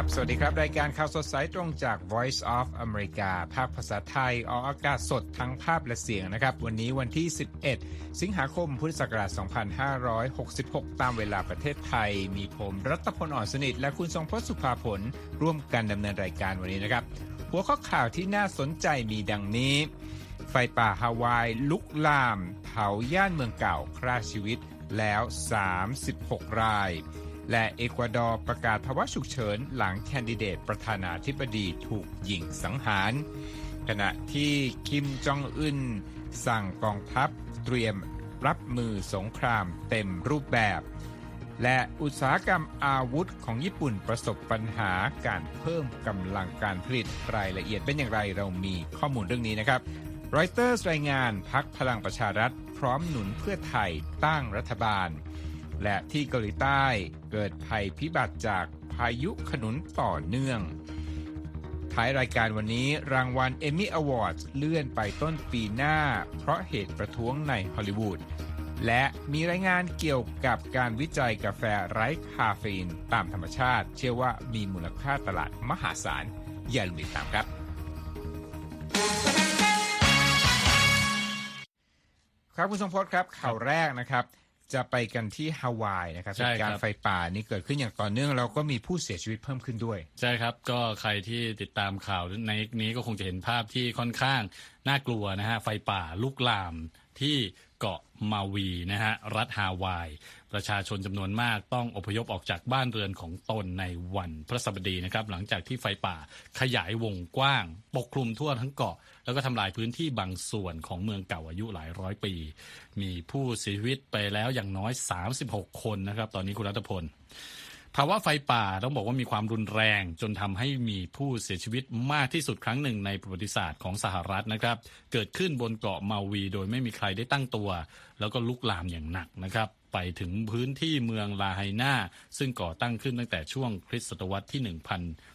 ครับ สวัสดีครับ รายการข่าวสดสายตรงจาก Voice of America ภาคภาษาไทย ออกอากาศสดทั้งภาพและเสียงนะครับ วันนี้วันที่ 11 สิงหาคม พุทธศักราช 2566 ตามเวลาประเทศไทย มีผมรัตพลอ่อนสนิท และคุณทรงพจน์สุภาผล ร่วมกันดำเนินรายการวันนี้นะครับ หัวข้อข่าวที่น่าสนใจมีดังนี้ ไฟป่าฮาวายลุกลาม เผาย่านเมืองเก่าฆ่าชีวิตแล้ว 36 ราย และเอกวาดอร์ประกาศภาวะฉุกเฉินหลังแคนดิเดตประธานาธิบดีถูกยิงสังหาร ขณะที่คิมจองอึนสั่งกองทัพเตรียมรับมือสงครามเต็มรูปแบบ และอุตสาหกรรมอาวุธของญี่ปุ่นประสบปัญหาการเพิ่มกำลังการผลิตรายละเอียดเป็นอย่างไรเรามีข้อมูลเรื่องนี้นะครับรอยเตอร์รายงานพักพลังประชารัฐ พร้อมหนุนเพื่อไทยตั้งรัฐบาล และที่เกาหลีใต้เกิดภัยพิบัติจากพายุขนุนต่อเนื่อง ท้ายรายการวันนี้รางวัลเอมี่อวอร์ดเลื่อนไปต้นปีหน้า เพราะเหตุประท้วงในฮอลลีวูดและมีรายงานเกี่ยวกับการวิจัยกาแฟไร้คาเฟอีนตามธรรมชาติ เชื่อว่ามีมูลค่าตลาดมหาศาล อย่าลืมติดตามครับ ครับคุณทรงพจน์ครับข่าวแรกนะครับ จะไปกันที่ฮาวายนะครับใช่เหตุการครัณ์บไฟป่านี้เกิดขึ้นอย่างต่อเนื่องแล้วก็มีผู้เสียชีวิตเพิ่มขึ้นด้วย ใช่ครับ ก็ใครที่ติดตามข่าวในนี้ก็คงจะเห็นภาพที่ค่อนข้างน่ากลัวนะฮะไฟป่าลุกลาม ที่เกาะมาวีนะฮะรัฐฮาวาย ประชาชนจำนวนมากต้องอพยพออกจากบ้านเรือนของตนในวันพระสบดีนะครับ หลังจากที่ไฟป่าขยายวงกว้าง ปกคลุมทั่วทั้งเกาะ แล้วก็ทำลายพื้นที่บางส่วนของเมืองเก่าอายุหลายร้อยปี มีผู้เสียชีวิตไปแล้วอย่างน้อย 36 คนนะครับ ตอนนี้คุณรัตพล ภาวะไฟป่าต้องบอกว่ามีความรุนแรง จนทำให้มีผู้เสียชีวิตมากที่สุดครั้งหนึ่งในประวัติศาสตร์ของสหรัฐนะครับ เกิดขึ้นบนเกาะมาวี โดยไม่มีใครได้ตั้งตัว แล้วก็ลุกลามอย่างหนักนะครับไปถึงพื้นที่เมืองลาไฮนาซึ่งก่อตั้งขึ้นตั้งแต่ช่วงคริสตศตวรรษที่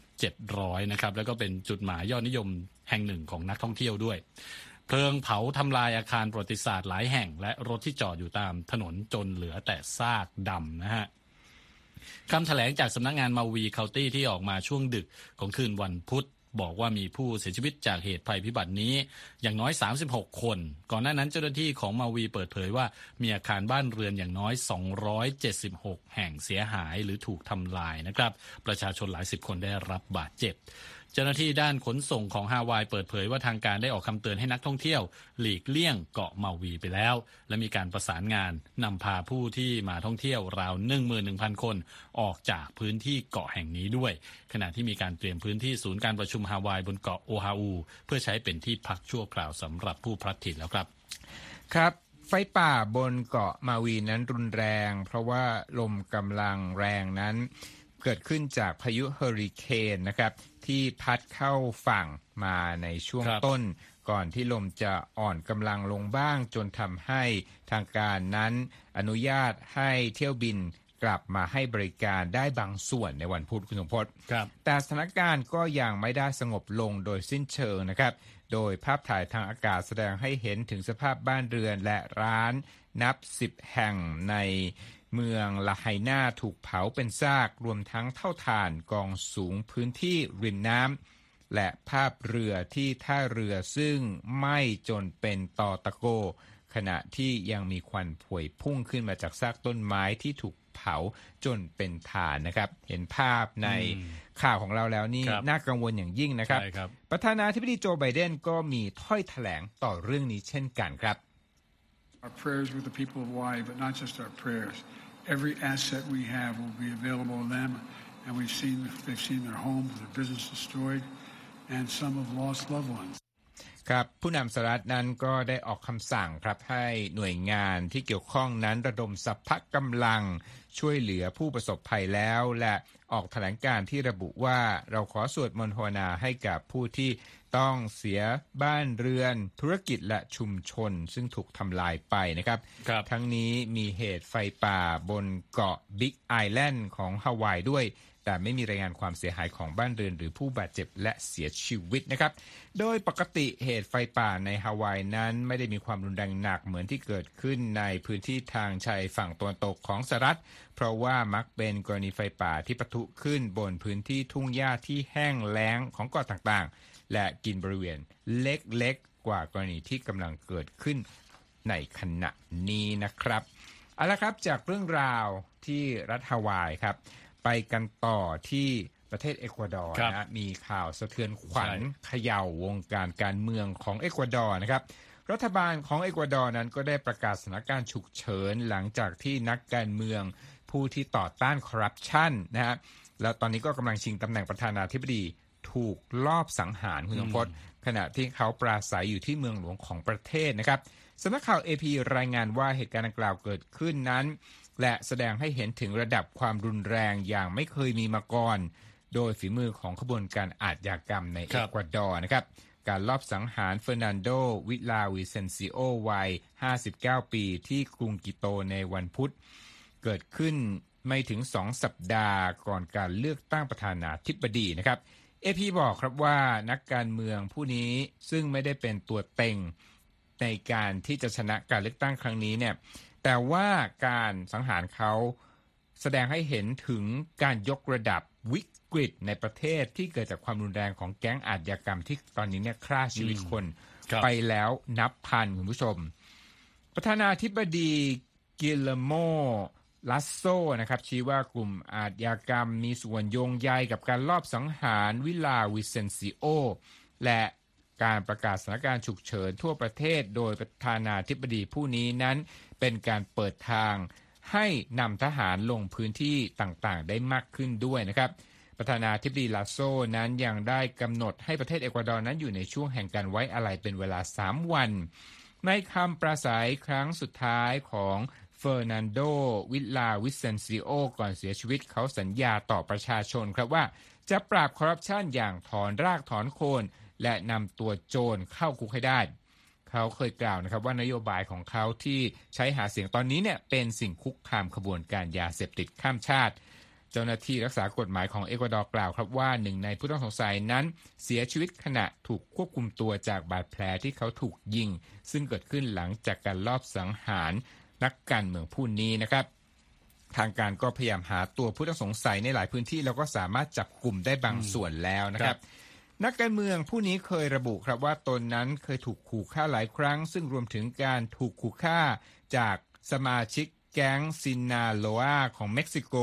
1,700 นะครับแล้วก็เป็นจุดหมายยอดนิยมแห่งหนึ่งของนักท่องเที่ยวด้วย เพลิงเผาทำลายอาคารประวัติศาสตร์หลายแห่ง และรถที่จอดอยู่ตามถนนจนเหลือแต่ซากดำนะฮะ คำแถลงจากสำนักงานมาวีเคาน์ตี้ที่ออกมาช่วงดึกของคืนวันพุธบอกว่ามีผู้เสียชีวิตจากเหตุภัยพิบัตินี้ อย่างน้อย 36 คน ก่อนหน้านั้นเจ้าหน้าที่ของมาวีเปิดเผยว่า มีอาคารบ้านเรือนอย่างน้อย 276 แห่งเสียหายหรือถูกทำลายนะครับ ประชาชนหลายสิบคนได้รับบาดเจ็บ เจ้าหน้าที่ด้านขนส่งของฮาวายเปิดเผยว่าทางการได้ออกคำเตือนให้นักท่องเที่ยว หลีกเลี่ยงเกาะเมาวีไปแล้ว และมีการประสานงานนำพาผู้ที่มาท่องเที่ยวราว 11,000 คน ออกจากพื้นที่เกาะแห่งนี้ด้วย ขณะที่มีการเตรียมพื้นที่ศูนย์การประชุมฮาวายบนเกาะโอฮาอูเพื่อใช้เป็นที่พักชั่วคราวสำหรับผู้พลัดถิ่นแล้วครับ ครับไฟป่าบนเกาะมาวีนั้นรุนแรง เพราะว่าลมกำลังแรงนั้น เกิดขึ้นจากพายุเฮอริเคนนะครับที่พัดเข้าฝั่งมาในช่วงครับต้น ก่อนที่ลมจะอ่อนกำลังลงบ้างจนทำให้ทางการนั้นอนุญาตให้เที่ยวบินกลับมาให้บริการได้บางส่วนในวันพุธคุณสมพศครับแต่สถานการณ์ก็ยังไม่ได้สงบลงโดยสิ้นเชิงนะครับ โดยภาพถ่ายทางอากาศแสดงให้เห็นถึงสภาพบ้านเรือนและร้านนับสิบแห่งใน เมืองลาไฮนาถูกเผาเป็นซากรวมทั้งเท่าฐานกองสูงพื้นที่ริมน้ำและภาพเรือที่ท่าเรือซึ่งไหม้จนเป็นตอตะโก ขณะที่ยังมีควันผวยพุ่งขึ้นมาจากซากต้นไม้ที่ถูกเผาจนเป็นฐานนะครับ เห็นภาพในข่าวของเราแล้วนี่ครับน่ากังวลอย่างยิ่งนะครับใช่ครับประธานาธิบดีโจไบเดนก็มีถ้อยแถลงต่อเรื่องนี้เช่นกันครับ Our prayers with the people of Hawaii, but not just our prayers. Every asset we have will be available to them, and we've seen they've seen their homes, their business destroyed, and some have lost loved ones. ครับผู้นำสหรัฐนั้นก็ได้ออกคำสั่งครับให้หน่วยงานที่เกี่ยวข้องนั้นระดมสัพพะกำลังช่วยเหลือผู้ประสบภัยแล้ว และออกแถลงการที่ระบุว่าเราขอสวดมนต์ภาวนาให้กับผู้ที่ ต้องเสียบ้านเรือนธุรกิจและชุมชน ซึ่งถูกทำลายไปนะครับครับทั้งนี้มีเหตุไฟป่าบนเกาะบิ๊กไอแลนด์ของฮาวายด้วย แต่ไม่มีรายงานความเสียหายของบ้านเรือนหรือผู้บาดเจ็บและเสียชีวิตนะครับ โดยปกติเหตุไฟป่าในฮาวายนั้นไม่ได้มีความรุนแรงหนักเหมือนที่เกิดขึ้นในพื้นที่ทางชายฝั่งตะวันตกของสหรัฐ เพราะว่ามักเป็นกรณีไฟป่าที่ปะทุขึ้นบนพื้นที่ทุ่งหญ้าที่แห้งแล้งของเกาะต่างๆ และกินบริเวณเล็กๆกว่ากรณีที่กำลังเกิดขึ้นในขณะนี้นะครับเอาละครับจากเรื่องราวที่รัฐฮาวายครับ ไปกันต่อที่ประเทศเอกวาดอร์ครับนะมีข่าวสะเทือนขวัญใช่เขย่าวงการการเมืองของเอกวาดอร์นะครับ รัฐบาลของเอกวาดอร์นั้นก็ได้ประกาศสถานการณ์ฉุกเฉินหลังจากที่นักการเมืองผู้ที่ต่อต้านคอร์รัปชันนะฮะแล้วตอนนี้ก็กำลังชิงตำแหน่งประธานาธิบดี ถูกลอบสังหารคุณสมพศขณะที่เขาปราศรัยอยู่ที่เมืองหลวงของประเทศนะครับสำนักข่าว AP รายงานว่าเหตุการณ์ดังกล่าวเกิดขึ้นนั้น และแสดงให้เห็นถึงระดับความรุนแรงอย่างไม่เคยมีมาก่อน โดยฝีมือของขบวนการอาชญากรรมในคเอรับกวาดอร์นะครับการลอบสังหารเฟอร์นันโด วิลาวิเซนซิโอวัย 59 ปีที่กรุงกิโตในวันพุธ เกิดขึ้นไม่ถึง2สัปดาห์ก่อนการเลือกตั้งประธานาธิบดีนะครับ เอพีบอกครับว่านักการเมืองผู้นี้ซึ่งไม่ได้เป็นตัวเต็งในการที่จะชนะการเลือกตั้งครั้งนี้เนี่ย แต่ว่าการสังหารเขาแสดงให้เห็นถึงการยกระดับวิกฤตในประเทศที่เกิดจากความรุนแรงของแก๊งอาชญากรรมที่ตอนนี้เนี่ยฆ่าชีวิตคนครับไปแล้วนับพันคุณผู้ชม ประธานาธิบดีกิลเยร์โม ลาสโซนะครับชี้ว่ากลุ่มอาชญากรรมมีส่วนโยงใยกับการลอบสังหารวิลาวิเซนซิโอ และการประกาศสถานการณ์ฉุกเฉินทั่วประเทศโดยประธานาธิบดีผู้นี้นั้นเป็นการเปิดทางให้นำทหารลงพื้นที่ต่างๆ ได้มากขึ้นด้วยนะครับ ประธานาธิบดีลาสโซนั้นยังได้กำหนดให้ประเทศเอกวาดอร์นั้นอยู่ในช่วงแห่งการไว้อาลัยเป็นเวลา 3 วัน ในคำปราศรัยครั้งสุดท้ายของ เฟอร์นันโด วิลาวิเซนซิโอ ก่อนเสียชีวิตเขาสัญญาต่อประชาชนครับว่า จะปราบคอร์รัปชันอย่างถอนรากถอนโคน และนำตัวโจรเข้าคุกให้ได้ เขาเคยกล่าวนะครับว่านโยบายของเขาที่ใช้หาเสียงตอนนี้เนี่ยเป็นสิ่งคุกคามขบวนการยาเสพติดข้ามชาติ เจ้าหน้าที่รักษากฎหมายของเอกวาดอร์กล่าวครับว่าหนึ่งในผู้ต้องสงสัยนั้นเสียชีวิตขณะถูกควบคุมตัวจากบาดแผลที่เขาถูกยิง ซึ่งเกิดขึ้นหลังจากการลอบสังหาร นักการเมืองผู้นี้นะครับทางการก็พยายามหาตัวผู้ต้องสงสัยในหลายพื้นที่แล้วก็สามารถจับกลุ่มได้บางส่วนแล้วนะครับ นักการเมืองผู้นี้เคยระบุครับว่าตนนั้นเคยถูกขู่ฆ่าหลายครั้ง ซึ่งรวมถึงการถูกขู่ฆ่าจากสมาชิกแก๊งซินนาโลอาของเม็กซิโก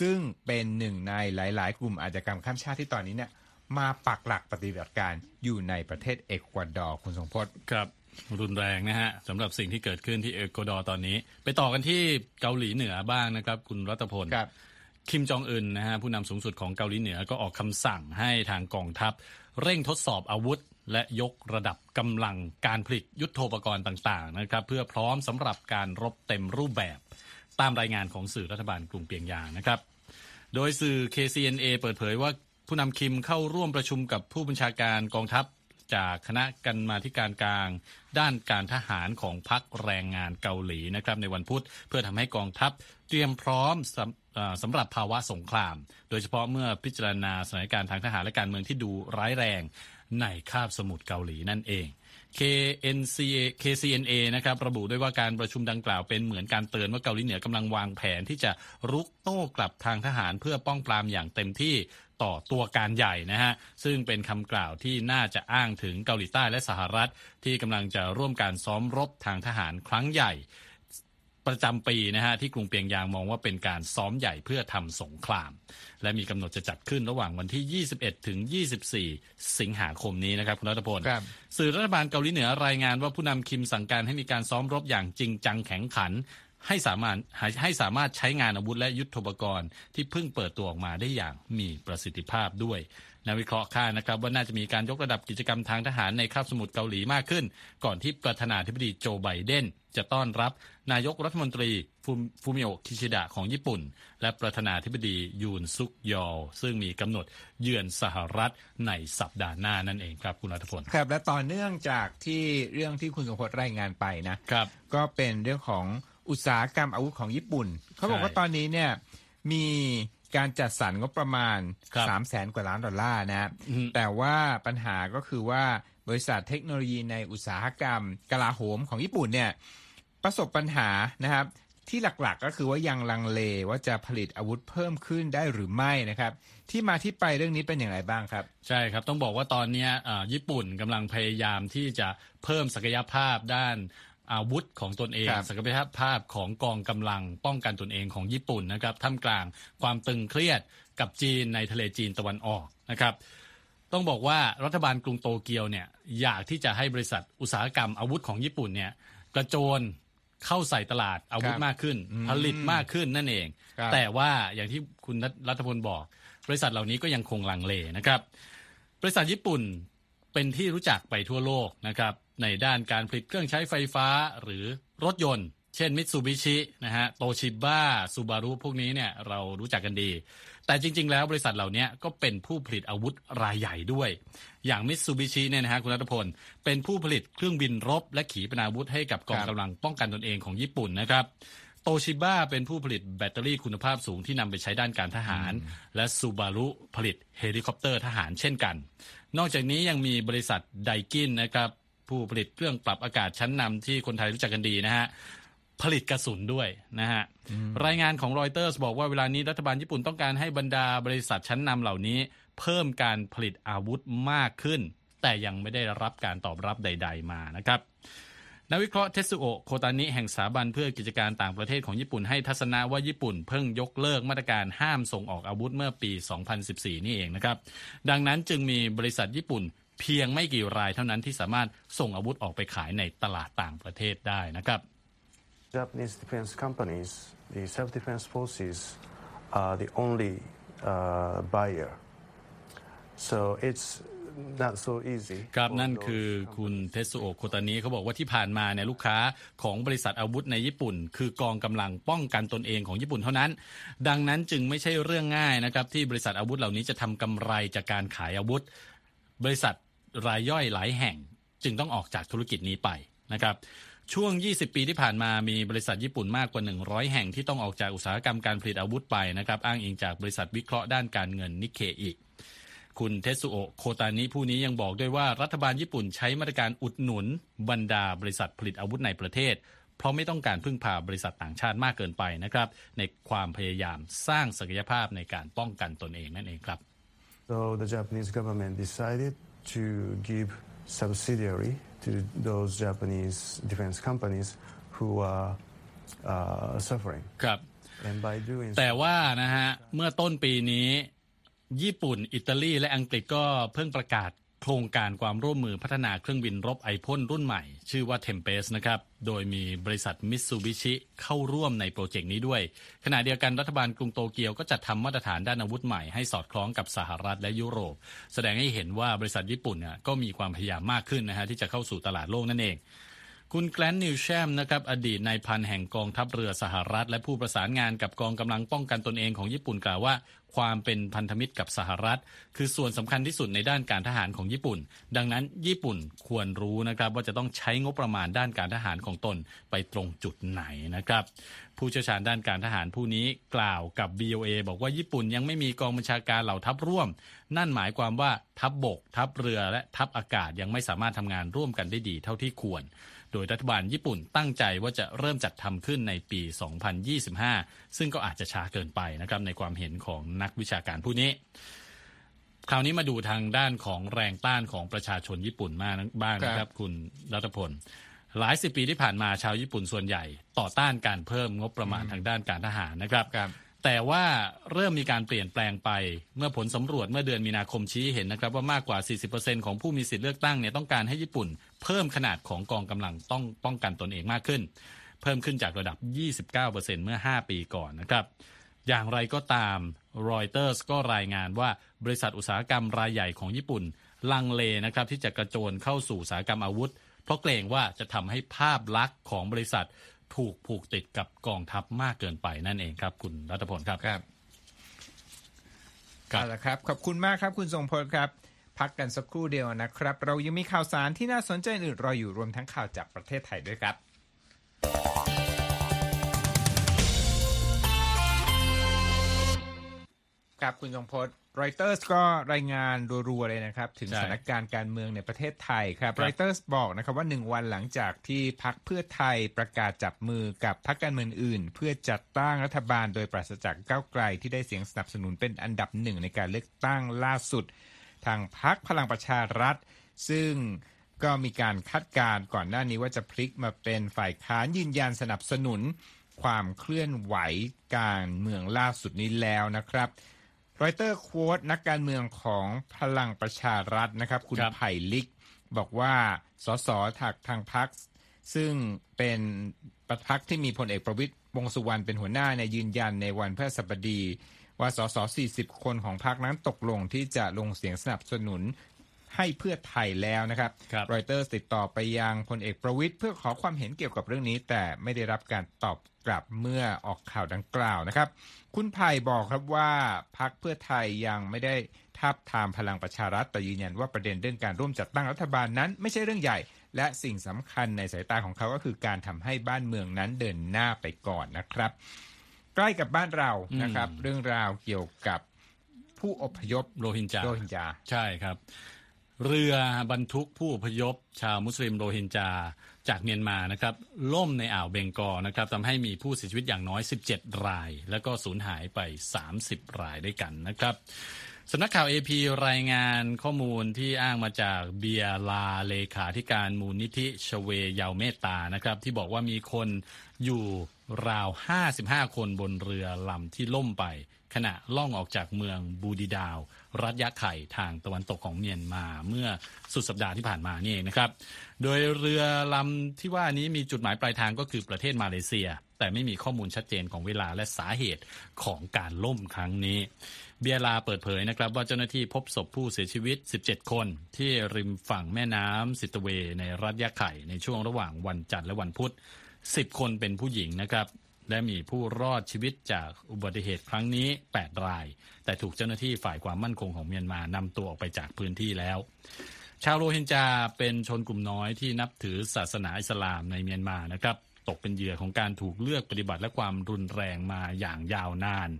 ซึ่งเป็นหนึ่งในหลาย ๆ กลุ่มอาชญากรรมข้ามชาติที่ตอนนี้เนี่ยมาปักหลักปฏิบัติการอยู่ในประเทศเอกวาดอร์คุณทรงพจน์ครับ รุนแรงนะฮะสำหรับสิ่งที่เกิดขึ้นที่เอกวาดอร์ตอนนี้ ไปต่อกันที่เกาหลีเหนือบ้างนะครับ คุณรัตพลครับคิมจองอึนนะฮะผู้นำสูงสุดของเกาหลีเหนือก็ออกคำสั่งให้ทางกองทัพ เร่งทดสอบอาวุธ และยกระดับกำลังการผลิตยุทโธปกรณ์ต่างๆนะครับเพื่อพร้อมสำหรับการรบเต็มรูปแบบ ตามรายงานของสื่อรัฐบาลกรุงเปียงยางนะครับ โดยสื่อ KCNA เปิดเผยว่าผู้นำคิมเข้าร่วมประชุมกับผู้บัญชาการกองทัพ จากคณะกรรมาธิการกลาง ด้านการทหารของพรรคแรงงานเกาหลีนะครับในวันพุธเพื่อทำให้กองทัพเตรียมพร้อมสำสำหรับภาวะสงคราม โดยเฉพาะเมื่อพิจารณาสถานการณ์ทางทหารและการเมืองที่ดูร้ายแรงในคาบสมุทรเกาหลีนั่นเอง KNCA KCNA นะครับระบุด้วยว่าการประชุมดังกล่าวเป็นเหมือนการเตือนว่าเกาหลีเหนือกำลังวางแผนที่จะรุกโต้กลับทางทหารเพื่อป้องปรามอย่างเต็มที่ ต่อตัวการใหญ่นะฮะซึ่งเป็นคำกล่าวที่น่าจะอ้างถึงเกาหลีใต้และสหรัฐ ที่กำลังจะร่วมการซ้อมรบทางทหารครั้งใหญ่ ประจำปีนะฮะที่กรุงเปียงยางมองว่าเป็นการซ้อมใหญ่เพื่อทำสงคราม และมีกำหนดจะจัดขึ้นระหว่างวันที่ 21 ถึง 24 สิงหาคมนี้นะครับคุณรัตพลครับสื่อรัฐบาลเกาหลีเหนือรายงานว่าผู้นำคิมสั่งการให้มีการซ้อมรบอย่างจริงจังแข็งขัน ให้สามารถให้สามารถใช้งานอาวุธและยุทโธปกรณ์ที่เพิ่งเปิดตัวออกมาได้อย่างมีประสิทธิภาพด้วยนักวิเคราะห์คาดนะครับว่าน่าจะมีการยกระดับกิจกรรมทางทหารในคาบสมุทรเกาหลีมากขึ้น ก่อนที่ประธานาธิบดีโจไบเดนจะต้อนรับนายกรัฐมนตรีฟูมิโอคิชิดะของญี่ปุ่น และประธานาธิบดียูนซุกยอลซึ่งมีกำหนดเยือนสหรัฐในสัปดาห์หน้านั่นเองครับคุณรัฐพลครับและต่อเนื่องจากที่เรื่องที่คุณสมพศรายงานไปนะครับ ก็เป็นเรื่องของ อุตสาหกรรมอาวุธของญี่ปุ่น เขาบอกว่าตอนนี้เนี่ยมีการจัดสรรงบประมาณสามแสนกว่าล้านดอลลาร์นะ แต่ว่าปัญหาก็คือว่าบริษัทเทคโนโลยีในอุตสาหกรรมกลาโหมของญี่ปุ่นเนี่ยประสบปัญหานะครับ ที่หลักๆก็คือว่ายังลังเลว่าจะผลิตอาวุธเพิ่มขึ้นได้หรือไม่นะครับ ที่มาที่ไปเรื่องนี้เป็นอย่างไรบ้างครับ ใช่ครับต้องบอกว่าตอนนี้ญี่ปุ่นกำลังพยายามที่จะเพิ่มศักยภาพด้าน อาวุธของตนเองศักยภาพของกองกำลังป้องกันตนเองของญี่ปุ่นนะครับท่ามกลางความตึงเครียดกับจีนในทะเลจีนตะวันออกนะครับต้องบอกว่ารัฐบาลกรุงโตเกียวเนี่ยอยากที่จะให้บริษัทอุตสาหกรรมอาวุธของญี่ปุ่นเนี่ยกระโจนเข้าใส่ตลาดอาวุธมากขึ้น ผลิตมากขึ้นนั่นเอง แต่ว่าอย่างที่คุณรัฐพลบอก บริษัทเหล่านี้ก็ยังคงลังเลนะครับ บริษัทญี่ปุ่นเป็นที่รู้จักไปทั่วโลกนะครับ ในด้านการผลิตเครื่องใช้ไฟฟ้าหรือรถยนต์ เช่นมิตซูบิชินะฮะโตชิบ้าซูบารุพวกนี้เนี่ยเรารู้จักกันดี แต่จริง ๆ แล้วบริษัทเหล่านี้ก็เป็นผู้ผลิตอาวุธรายใหญ่ด้วย อย่างมิตซูบิชิเนี่ยนะฮะคุณรัฐพล เป็นผู้ผลิตเครื่องบินรบ และขีปนาวุธให้กับกองกำลังป้องกันตนเองของญี่ปุ่นนะครับโตชิบ้าเป็นผู้ผลิตแบตเตอรี่คุณภาพสูงที่นำไปใช้ด้านการทหาร และซูบารุผลิตเฮลิคอปเตอร์ทหารเช่นกัน นอกจากนี้ยังมีบริษัทไดกินนะครับ ผู้ผลิตเครื่องปรับอากาศชั้นนำที่คนไทยรู้จักกันดีนะฮะผลิตกระสุนด้วยนะฮะรายงานของรอยเตอร์สบอกว่าเวลานี้รัฐบาลญี่ปุ่นต้องการให้บรรดาบริษัทชั้นนำเหล่านี้ เพิ่มการผลิตอาวุธมากขึ้น แต่ยังไม่ได้รับการตอบรับใด ๆ มานะครับนักวิเคราะห์เทสุโอโคตานิแห่งสถาบันเพื่อกิจการต่างประเทศของญี่ปุ่นให้ทัศนะว่าญี่ปุ่นเพิ่งยกเลิกมาตรการห้ามส่งออกอาวุธเมื่อปี 2014 นี่เองนะครับ ดังนั้นจึงมีบริษัทญี่ปุ่น เพียงไม่กี่รายเท่านั้นที่สามารถส่งอาวุธออกไปขายในตลาดต่างประเทศได้นะครับ Japanese defense companies the self defense forces are the only uh, buyer so it's ครับนั่นคือคุณเทสุโอโคตานี้เขาบอกว่าที่ผ่านมาเนี่ยลูกค้าของบริษัทอาวุธในญี่ปุ่น คือกองกำลังป้องกันตนเองของญี่ปุ่นเท่านั้น ดังนั้นจึงไม่ใช่เรื่องง่ายนะครับที่บริษัทอาวุธเหล่านี้จะทำกำไรจากการขายอาวุธ บริษัทรายย่อยหลายแห่งจึงต้องออกจากธุรกิจนี้ไปนะครับช่วง 20 ปีที่ผ่านมามีบริษัทญี่ปุ่นมากกว่า 100 แห่งที่ต้องออกจากอุตสาหกรรมการผลิตอาวุธไปนะครับอ้างอิงจากบริษัทวิเคราะห์ด้านการเงินนิเคอิคุณเทสุโอโคตานิผู้นี้ยังบอกด้วยว่ารัฐบาลญี่ปุ่นใช้มาตรการอุดหนุนบรรดาบริษัทผลิตอาวุธในประเทศ เพราะไม่ต้องการพึ่งพาบริษัทต่างชาติมากเกินไปนะครับในความพยายามสร้างศักยภาพในการป้องกันตนเองนั่นเองครับ so the Japanese government decided to give subsidiary to those Japanese defense companies who are uh, suffering ครับ and by doing แต่ว่านะฮะเมื่อต้นปีนี้ญี่ปุ่น อิตาลี และอังกฤษก็เพิ่งประกาศ โครงการความร่วมมือพัฒนาเครื่องบินรบไอพ่นรุ่นใหม่ ชื่อว่า t e m p e s นะครับ โดยมีบริษัทมิตซูบิชิเข้าร่วมในโปรเจกต์นี้ด้วย ขณะเดียวกันรัฐบาลกรุงโตเกียวก็จัดทำมาตรฐานด้านอาวุธใหม่ให้สอดคล้องกับสหรัฐและยุโรป แสดงให้เห็นว่าบริษัทญี่ปุ่นเนี่ยก็มีความพยายามมากขึ้นนะฮะที่จะเข้าสู่ตลาดโลกนั่นเอง คุณแกลนนิวแชมนะครับอดีตนายพันแห่งกองทัพเรือสหรัฐ และผู้ประสานงานกับกองกำลังป้องกันตนเองของญี่ปุ่นกล่าวว่า ความเป็นพันธมิตรกับสหรัฐ คือส่วนสำคัญที่สุดในด้านการทหารของญี่ปุ่น ดังนั้นญี่ปุ่นควรรู้นะครับว่าจะต้องใช้งบประมาณด้านการทหารของตนไปตรงจุดไหนนะครับผู้เชี่ยวชาญด้านการทหารผู้นี้กล่าวกับ BOA บอกว่าญี่ปุ่นยังไม่มีกองบัญชาการเหล่าทัพร่วม นั่นหมายความว่าทัพบบก ทัพเรือและทัพอากาศยังไม่สามารถทำงานร่วมกันได้ดีเท่าที่ควร โดยรัฐบาลญี่ปุ่นตั้งใจว่าจะเริ่มจัดทำขึ้นในปี 2025 ซึ่งก็อาจจะช้าเกินไปนะครับในความเห็นของนักวิชาการผู้นี้คราวนี้มาดูทางด้านของแรงต้านของประชาชนญี่ปุ่นมากบ้างนะครับ คุณรัตพล หลายสิบปีที่ผ่านมาชาวญี่ปุ่นส่วนใหญ่ ต่อต้านการเพิ่มงบประมาณทางด้านการทหารนะครับรบ แต่ว่าเริ่มมีการเปลี่ยนแปลงไป เมื่อผลสำรวจเมื่อเดือนมีนาคมชี้เห็นนะครับว่ามากกว่า 40%ของผู้มีสิทธิเลือกตั้งเนี่ยต้องการให้ญี่ปุ่น เพิ่มขนาดของกองกำลังต้องป้องกันตนเองมากขึ้น เพิ่มขึ้นจากระดับ 29%เมื่อ 5 ปีก่อนนะครับอย่างไรก็ตามรอยเตอร์สก็รายงานว่าบริษัทอุตสาหกรรมรายใหญ่ของญี่ปุ่น ลังเลนะครับที่จะกระโจนเข้าสู่อุตสาหกรรมอาวุธ เพราะเกรงว่าจะทำให้ภาพลักษณ์ของบริษัท ถูกผูกติดกับกองทัพมากเกินไปนั่นเองครับ คุณรัตพลครับครับครับเอาละครับ ขอบคุณมากครับคุณทรงพลครับ พักกันสักครู่เดียวนะครับ เรายังมีข่าวสารที่น่าสนใจอื่นรออยู่รวมทั้งข่าวจากประเทศไทยด้วยครับครับคุณทรงพล รอยเตอร์สก็รายงานรัวๆเลยนะครับ ถึงใช่สถานการณ์การเมืองในประเทศไทยครับครับรอยเตอร์สบอกนะครับว่าหนึ่งวันหลังจากที่พักเพื่อไทยประกาศจับมือกับพักการเมืองอื่น เพื่อจัดตั้งรัฐบาลโดยปราศจากก้าวไกลที่ได้เสียงสนับสนุนเป็นอันดับหนึ่งในการเลือกตั้งล่าสุด ทางพักพลังประชารัฐ ซึ่งก็มีการคาดการณ์ก่อนหน้านี้ว่าจะพลิกมาเป็นฝ่ายค้านยืนยันสนับสนุน ความเคลื่อนไหวการเมืองล่าสุดนี้แล้วนะครับ รอยเตอร์โค้ดนักการเมืองของพลังประชารัฐนะครับ คุณครับไผ่ลิก บอกว่าสสถักทางพักซึ่งเป็นประพักที่มีพลเอกประวิตยวงษ์สุวรรณเป็นหัวหน้าในยยืนยันในวันพฤหัสบดี ว่าสส40 คนของพรรคนั้นตกลงที่จะลงเสียงสนับสนุน ให้เพื่อไทยแล้วนะครับครับรอยเตอร์ติดต่อไปยังพลเอกประวิตยเพื่อขอความเห็นเกี่ยวกับเรื่องนี้ แต่ไม่ได้รับการตอบกลับเมื่อออกข่าวดังกล่าวนะครับ คุณไผ่บอกครับว่าพักเพื่อไทยยังไม่ได้ทับทามพลังประชารัฐแต่ยืนยันว่าประเด็นเรื่องการร่วมจัดตั้งรัฐบาลนั้น ไม่ใช่เรื่องใหญ่ และสิ่งสำคัญในสายตาของเขาก็คือการทำให้บ้านเมืองนั้นเดินหน้าไปก่อนนะครับ ใกล้กับบ้านเรานะครับ เรื่องราวเกี่ยวกับผู้อพยพโรฮิงญาโรฮิงญาใช่ครับ เรือบรรทุกผู้อพยพชาวมุสลิมโรฮิงญาจากเมียนมานะครับล่มในอ่าวเบงกอลนะครับทำให้มีผู้เสียชีวิตอย่างน้อย 17 ราย แล้วก็สูญหายไป 30 รายด้วยกันนะครับสำนักข่าว AP รายงานข้อมูลที่อ้างมาจากเบียลาเลขาธิการมูลนิธิชเวยาวเมตตานะครับ ที่บอกว่ามีคนอยู่ราว 55 คนบนเรือลำที่ล่มไป ขณะล่องออกจากเมืองบูดีดาว รัฐยะไข่ทางตะวันตกของเมียนมาเมื่อสุดสัปดาห์ที่ผ่านมานี่เองนะครับ โดยเรือลำที่ว่านี้มีจุดหมายปลายทางก็คือประเทศมาเลเซีย แต่ไม่มีข้อมูลชัดเจนของเวลาและสาเหตุของการล่มครั้งนี้ เบียลาเปิดเผยนะครับว่าเจ้าหน้าที่พบศพผู้เสียชีวิต 17 คน ที่ริมฝั่งแม่น้ำสิตเวในรัฐยะไข่ในช่วงระหว่างวันจันทร์และวันพุธ10 คนเป็นผู้หญิงนะครับ และมีผู้รอดชีวิตจากอุบัติเหตุครั้งนี้ 8 ราย แต่ถูกเจ้าหน้าที่ฝ่ายความมั่นคงของเมียนมานำตัวออกไปจากพื้นที่แล้ว ชาวโรฮิงญาเป็นชนกลุ่มน้อยที่นับถือศาสนาอิสลามในเมียนมานะครับตกเป็นเหยื่อของการถูกเลือกปฏิบัติและความรุนแรงมาอย่างยาวนาน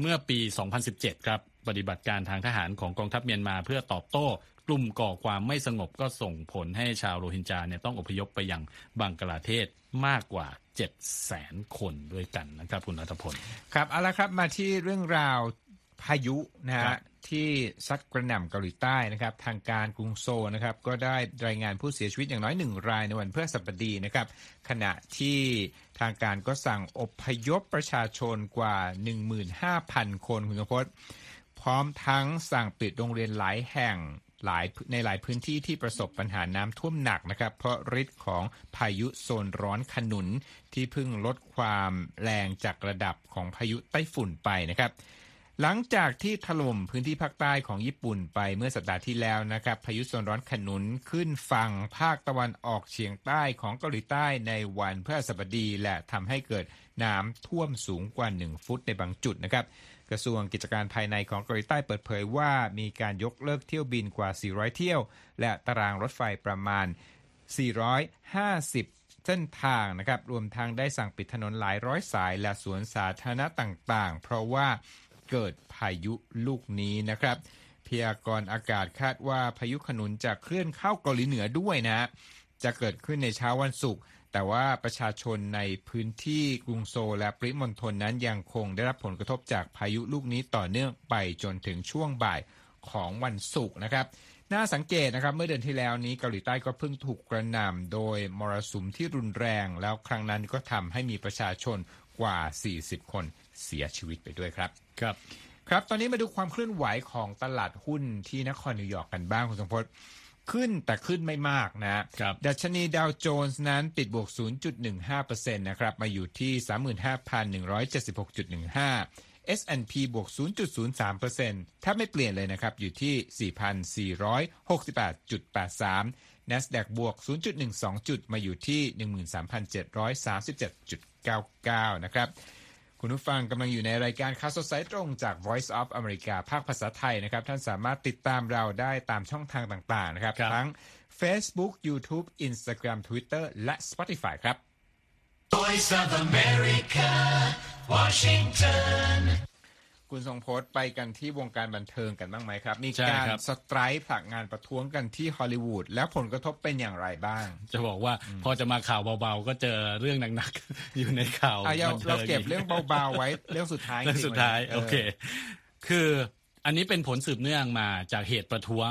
เมื่อปี 2017 ครับ ปฏิบัติการทางทหารของกองทัพเมียนมาเพื่อตอบโต้ กลุ่มก่อความไม่สงบก็ส่งผลให้ชาวโรฮิงญาเนี่ยต้องอพยพไปยังบังกลาเทศมากกว่า 7 0 0 0 0คนด้วยกันนะครับคุณรัฐพล ครับเอาละครับมาที่เรื่องราวพายุนะครัฮะบที่ซัดกระหน่ำเกาหลีใต้นะครับ ทางการกรุงโซลนะครับ ก็ได้รายงานผู้เสียชีวิตอย่างน้อยหนึ่งรายในวันพฤหัสบดีนะครับ ขณะที่ทางการก็สั่งอพยพประชาชนกว่า 15,000 คนคุณสมพศพร้อมทั้งสั่งปิดโรงเรียนหลายแห่ง หลายในหลายพื้นที่ที่ประสบปัญหาน้ำท่วมหนักนะครับ เพราะฤทธิ์ของพายุโซนร้อนขนุนที่เพิ่งลดความแรงจากระดับของพายุไต้ฝุ่นไปนะครับ หลังจากที่ถล่มพื้นที่ภาคใต้ของญี่ปุ่นไปเมื่อสัปดาห์ที่แล้วนะครับ พายุโซนร้อนขนุนขึ้นฝั่งภาคตะวันออกเฉียงใต้ของเกาหลีใต้ในวันพฤหัสบดีและทำให้เกิดน้ำท่วมสูงกว่า 1 ฟุตในบางจุดนะครับ กระทรวงกิจการภายในของเกาหลีใต้เปิดเผยว่ามีการยกเลิกเที่ยวบินกว่า 400 เที่ยว และตารางรถไฟประมาณ 450เส้นทางนะครับรวมทั้งได้สั่งปิดถนนหลายร้อยสายและสวนสาธารณะต่างๆ เพราะว่าเกิดพายุลูกนี้นะครับพยากรณ์อากาศคาดว่าพายุขนุนจะเคลื่อนเข้าเกาหลีเหนือด้วยนะ จะเกิดขึ้นในเช้าวันศุกร์ แต่ว่าประชาชนในพื้นที่กรุงโซลและปริมณฑลนั้นยังคงได้รับผลกระทบจากพายุลูกนี้ต่อเนื่องไปจนถึงช่วงบ่ายของวันศุกร์นะครับ น่าสังเกตนะครับเมื่อเดือนที่แล้วนี้เกาหลีใต้ก็เพิ่งถูกกระหน่ำโดยมรสุมที่รุนแรง แล้วครั้งนั้นก็ทำให้มีประชาชนกว่า 40 คนเสียชีวิตไปด้วยครับ ครับ ครับ ตอนนี้มาดูความเคลื่อนไหวของตลาดหุ้นที่นครนิวยอร์กกันบ้างคุณสมพศ ขึ้นแต่ขึ้นไม่มากนะครับดัชนีดาวโจนส์นั้นปิดบวก 0.15%นะครับ มาอยู่ที่ 35,176.15 S&P บวก 0.03%ถ้าไม่เปลี่ยนเลยนะครับ อยู่ที่ 4,468.83 NASDAQ บวก 0.12 จุด มาอยู่ที่ 13,737.99 นะครับ คุณผู้ฟังกำลังอยู่ในรายการข่าวสดสายตรงจาก Voice of America ภาคภาษาไทยนะครับ ท่านสามารถติดตามเราได้ตามช่องทางต่างๆนะครับครับทั้ง Facebook YouTube Instagram Twitter และ Spotify ครับ Voice of America, Washington. คุณทรงพจน์ไปกันที่วงการบันเทิงกันบ้างไหมครับ มีใช่การครับสไตรค์ผลักงานประท้วงกันที่ฮอลลีวูดแล้วผลกระทบเป็นอย่างไรบ้าง จะบอกว่าพอจะมาข่าวเบาๆ ก็เจอเรื่องหนักๆ อยู่ในข่าวอะเราบันทิเราเก็บกเรื่องเบาๆไว้เรื่องสุดท้ายเรื่องสุดท้ายจริงๆโอเค คืออันนี้เป็นผลสืบเนื่องมาจากเหตุประท้วง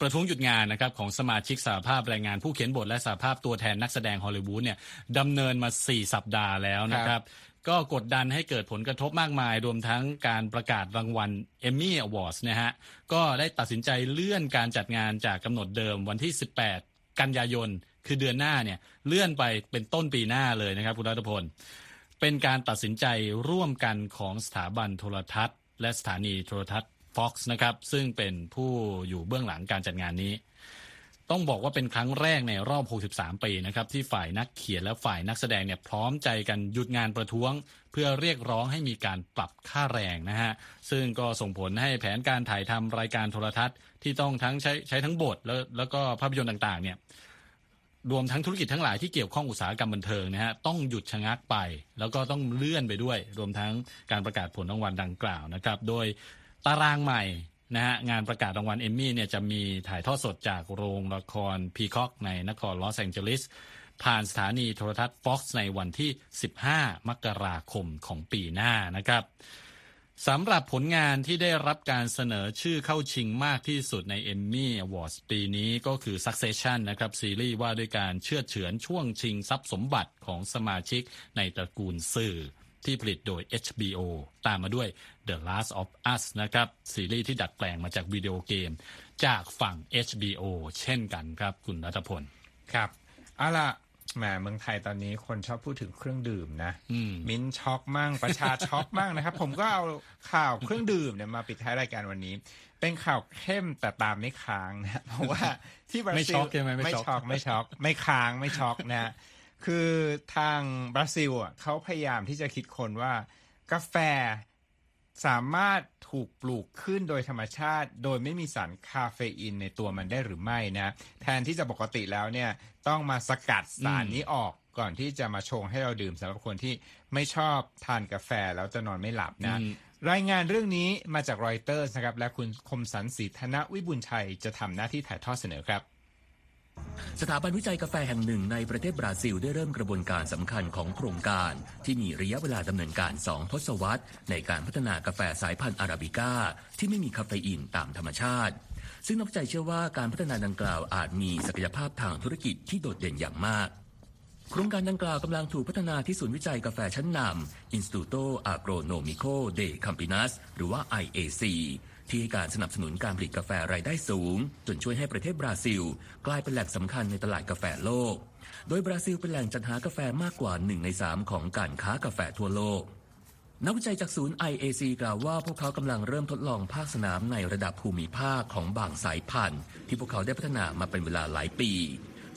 ประท้วงหยุดงานนะครับของสมาชิกสหภาพแรงงานผู้เขียนบทและสหภาพตัวแทนนักแสดงฮอลลีวูดเนี่ยดำเนินมา 4 สัปดาห์แล้วนะครับ ก็กดดันให้เกิดผลกระทบมากมาย รวมทั้งการประกาศรางวัล Emmy Awards นะฮะ ก็ได้ตัดสินใจเลื่อนการจัดงานจากกำหนดเดิมวันที่ 18 กันยายน คือเดือนหน้าเนี่ย เลื่อนไปเป็นต้นปีหน้าเลยนะครับคุณรัตพล เป็นการตัดสินใจร่วมกันของสถาบันโทรทัศน์ และสถานีโทรทัศน์ Fox นะครับ ซึ่งเป็นผู้อยู่เบื้องหลังการจัดงานนี้ ต้องบอกว่าเป็นครั้งแรกในรอบ 63 ปีนะครับที่ฝ่ายนักเขียนและฝ่ายนักแสดงเนี่ยพร้อมใจกันหยุดงานประท้วง เพื่อเรียกร้องให้มีการปรับค่าแรงนะฮะซึ่งก็ส่งผลให้แผนการถ่ายทำรายการโทรทัศน์ ที่ต้องทั้งใช้ใช้ทั้งบทแล้วแล้วก็ภาพยนตร์ต่างๆเนี่ยรวมทั้งธุรกิจทั้งหลายที่เกี่ยวข้องอุตสาหกรรมบันเทิงนะฮะต้องหยุดชะงักไป แล้วก็ต้องเลื่อนไปด้วย รวมทั้งการประกาศผลรางวัลดังกล่าวนะครับ โดยตารางใหม่ นะฮะงานประกาศรางวัลเอมมี่เนี่ยจะมีถ่ายทอดสดจากโรงละครพีคอกในนครลอสแองเจลิสผ่านสถานีโทรทัศน์ Fox ในวันที่ 15 มกราคมของปีหน้านะครับสำหรับผลงานที่ได้รับการเสนอชื่อเข้าชิงมากที่สุดใน Emmy Awards ปีนี้ก็คือ Succession นะครับ ซีรีส์ว่าด้วยการเชื่อเฉือนช่วงชิงทรัพย์สมบัติของสมาชิกในตระกูลสื่อ ที่ผลิตโดย HBO ตามมาด้วย The Last of Us นะครับ ซีรีส์ที่ดัดแปลงมาจากวิดีโอเกม จากฝั่ง HBO เช่นกันครับ คุณรัฐพล ครับเอาล่ะแหมเมืองไทยตอนนี้คนชอบพูดถึงเครื่องดื่มนะอืม mint choc มั่งประชาช็อกมั่งนะครับ ผมก็เอาข่าวเครื่องดื่มเนี่ยมาปิดท้ายรายการวันนี้ เป็นข่าวเข้มแต่ตาไม่ค้างนะเพราะว่าที่บราซิลไม่ช็อกใช่ไหมไม่ไม่ช็อกช็อกไม่ช็อกไม่ค้างไม่ช็อกนะ คือทางบราซิลอะเขาพยายามที่จะคิดคนว่ากาแฟสามารถถูกปลูกขึ้นโดยธรรมชาติ โดยไม่มีสารคาเฟอีนในตัวมันได้หรือไม่นะ แทนที่จะปกติแล้วเนี่ยต้องมาสกัดสารนี้ออกก่อนที่จะมาชงให้เราดื่มสำหรับคนที่ไม่ชอบทานกาแฟแล้วจะนอนไม่หลับนะอืมรายงานเรื่องนี้มาจากรอยเตอร์นะครับ และคุณคมสันศรีธนวิบุญชัยจะทำหน้าที่ถ่ายทอดเสนอครับ สถาบันวิจัยกาแฟแห่งหนึ่งในประเทศบราซิลได้เริ่มกระบวนการสำคัญของโครงการ ที่มีระยะเวลาดำเนินการ 2 ทศวรรษ ในการพัฒนากาแฟสายพันธุ์อาราบิก้า ที่ไม่มีคาเฟอีนตามธรรมชาติ ซึ่งนักวิจัยเชื่อว่าการพัฒนาดังกล่าวอาจมีศักยภาพทางธุรกิจที่โดดเด่นอย่างมากโครงการดังกล่าวกำลังถูกพัฒนาที่ศูนย์วิจัยกาแฟชั้นนำ Instituto Agronomico de Campinas หรือว่า IAC ที่ให้การสนับสนุนการผลิตกาแฟรายได้สูง จนช่วยให้ประเทศบราซิล กลายเป็นแหล่งสำคัญในตลาดกาแฟโลก โดยบราซิลเป็นแหล่งจัดหากาแฟมากกว่า1ใน3ของการค้ากาแฟทั่วโลกนักวิจัยจากศูนย์ IAC กล่าวว่าพวกเขากำลังเริ่มทดลองภาคสนามในระดับภูมิภาคของบางสายพันธุ์ ที่พวกเขาได้พัฒนามาเป็นเวลาหลายปี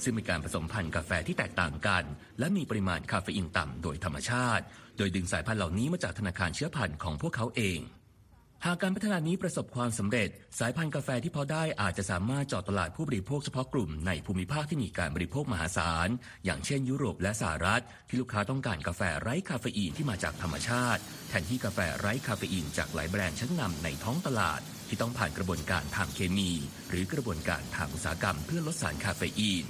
ซึ่งมีการผสมพันธุ์กาแฟที่แตกต่างกัน และมีปริมาณคาเฟอีนต่ำโดยธรรมชาติ โดยดึงสายพันธุ์เหล่านี้มาจากธนาคารเชื้อพันธุ์ของพวกเขาเอง หากการพัฒนานี้ประสบความสำเร็จ สายพันธุ์กาแฟที่พอได้อาจจะสามารถเจาะตลาดผู้บริโภคเฉพาะกลุ่มในภูมิภาคที่มีการบริโภคมหาศาล อย่างเช่นยุโรปและสหรัฐ ที่ลูกค้าต้องการกาแฟไร้คาเฟอีนที่มาจากธรรมชาติ แทนที่กาแฟไร้คาเฟอีนจากหลายแบรนด์ชั้นนำในท้องตลาด ที่ต้องผ่านกระบวนการทางเคมี หรือกระบวนการทางอุตสาหกรรมเพื่อลดสารคาเฟอีน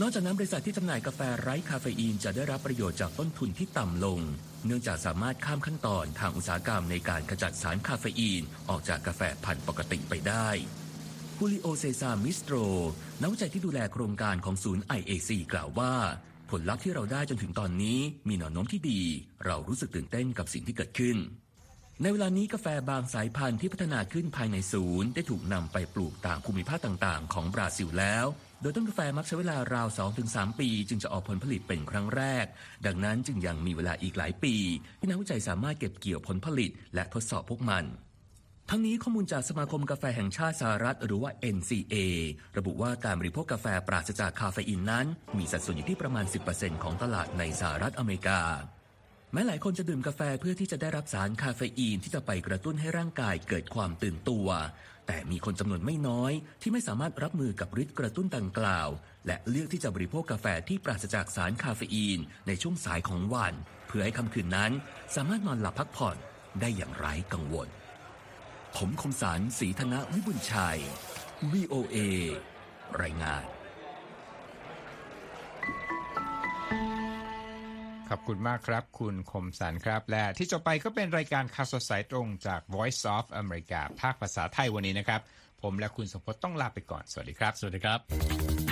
นอกจากนั้นบริษัทที่จำหน่ายกาแฟไร้คาเฟอีนจะได้รับประโยชน์จากต้นทุนที่ต่ำลง เนื่องจากสามารถข้ามขั้นตอนทางอุตสาหกรรมในการขจัดสารคาเฟอีน ออกจากกาแฟพันธุ์ปกติไปได้ฮูลิโอเซซามิสโตรนักวิจัยที่ดูแลโครงการของศูนย์ IAC กล่าวว่า ผลลัพธ์ที่เราได้จนถึงตอนนี้มีแนวโน้มที่ดี เรารู้สึกตื่นเต้นกับสิ่งที่เกิดขึ้นในเวลานี้กาแฟบางสายพันธุ์ที่พัฒนาขึ้นภายในศูนย์ ได้ถูกนำไปปลูกตามภูมิภาคต่างๆ ของบราซิลแล้ว โดยต้นกาแฟมักใช้เวลาราว 2-3 ปี จึงจะออกผลผลิตเป็นครั้งแรก ดังนั้นจึงยังมีเวลาอีกหลายปี ที่นักวิจัยสามารถเก็บเกี่ยวผลผลิต และทดสอบพวกมัน ทั้งนี้ข้อมูลจากสมาคมกาแฟแห่งชาติสหรัฐ หรือว่า NCA ระบุว่าการบริโภคกาแฟปราศจากคาเฟอีนนั้น มีสัดส่วนอยู่ที่ประมาณ 10%ของตลาดในสหรัฐอเมริกาแม้หลายคนจะดื่มกาแฟเพื่อที่จะได้รับสารคาเฟอีนที่จะไปกระตุ้นให้ร่างกายเกิดความตื่นตัว แต่มีคนจำนวนไม่น้อยที่ไม่สามารถรับมือกับฤทธิ์กระตุ้นดังกล่าว และเลือกที่จะบริโภคกาแฟที่ปราศจากสารคาเฟอีนในช่วงสายของวัน เพื่อให้ค่ำคืนนั้น สามารถนอนหลับพักผ่อนได้อย่างไร้กังวล ผมคมสารสีธนวิบุญชัย VOA รายงาน ขอบคุณมากครับ คุณคมสันครับ และที่จบไปก็เป็นรายการข่าวสดสายตรงจาก Voice of America ภาคภาษาไทยวันนี้นะครับ ผมและคุณสมพศต้องลาไปก่อน สวัสดีครับ สวัสดีครับ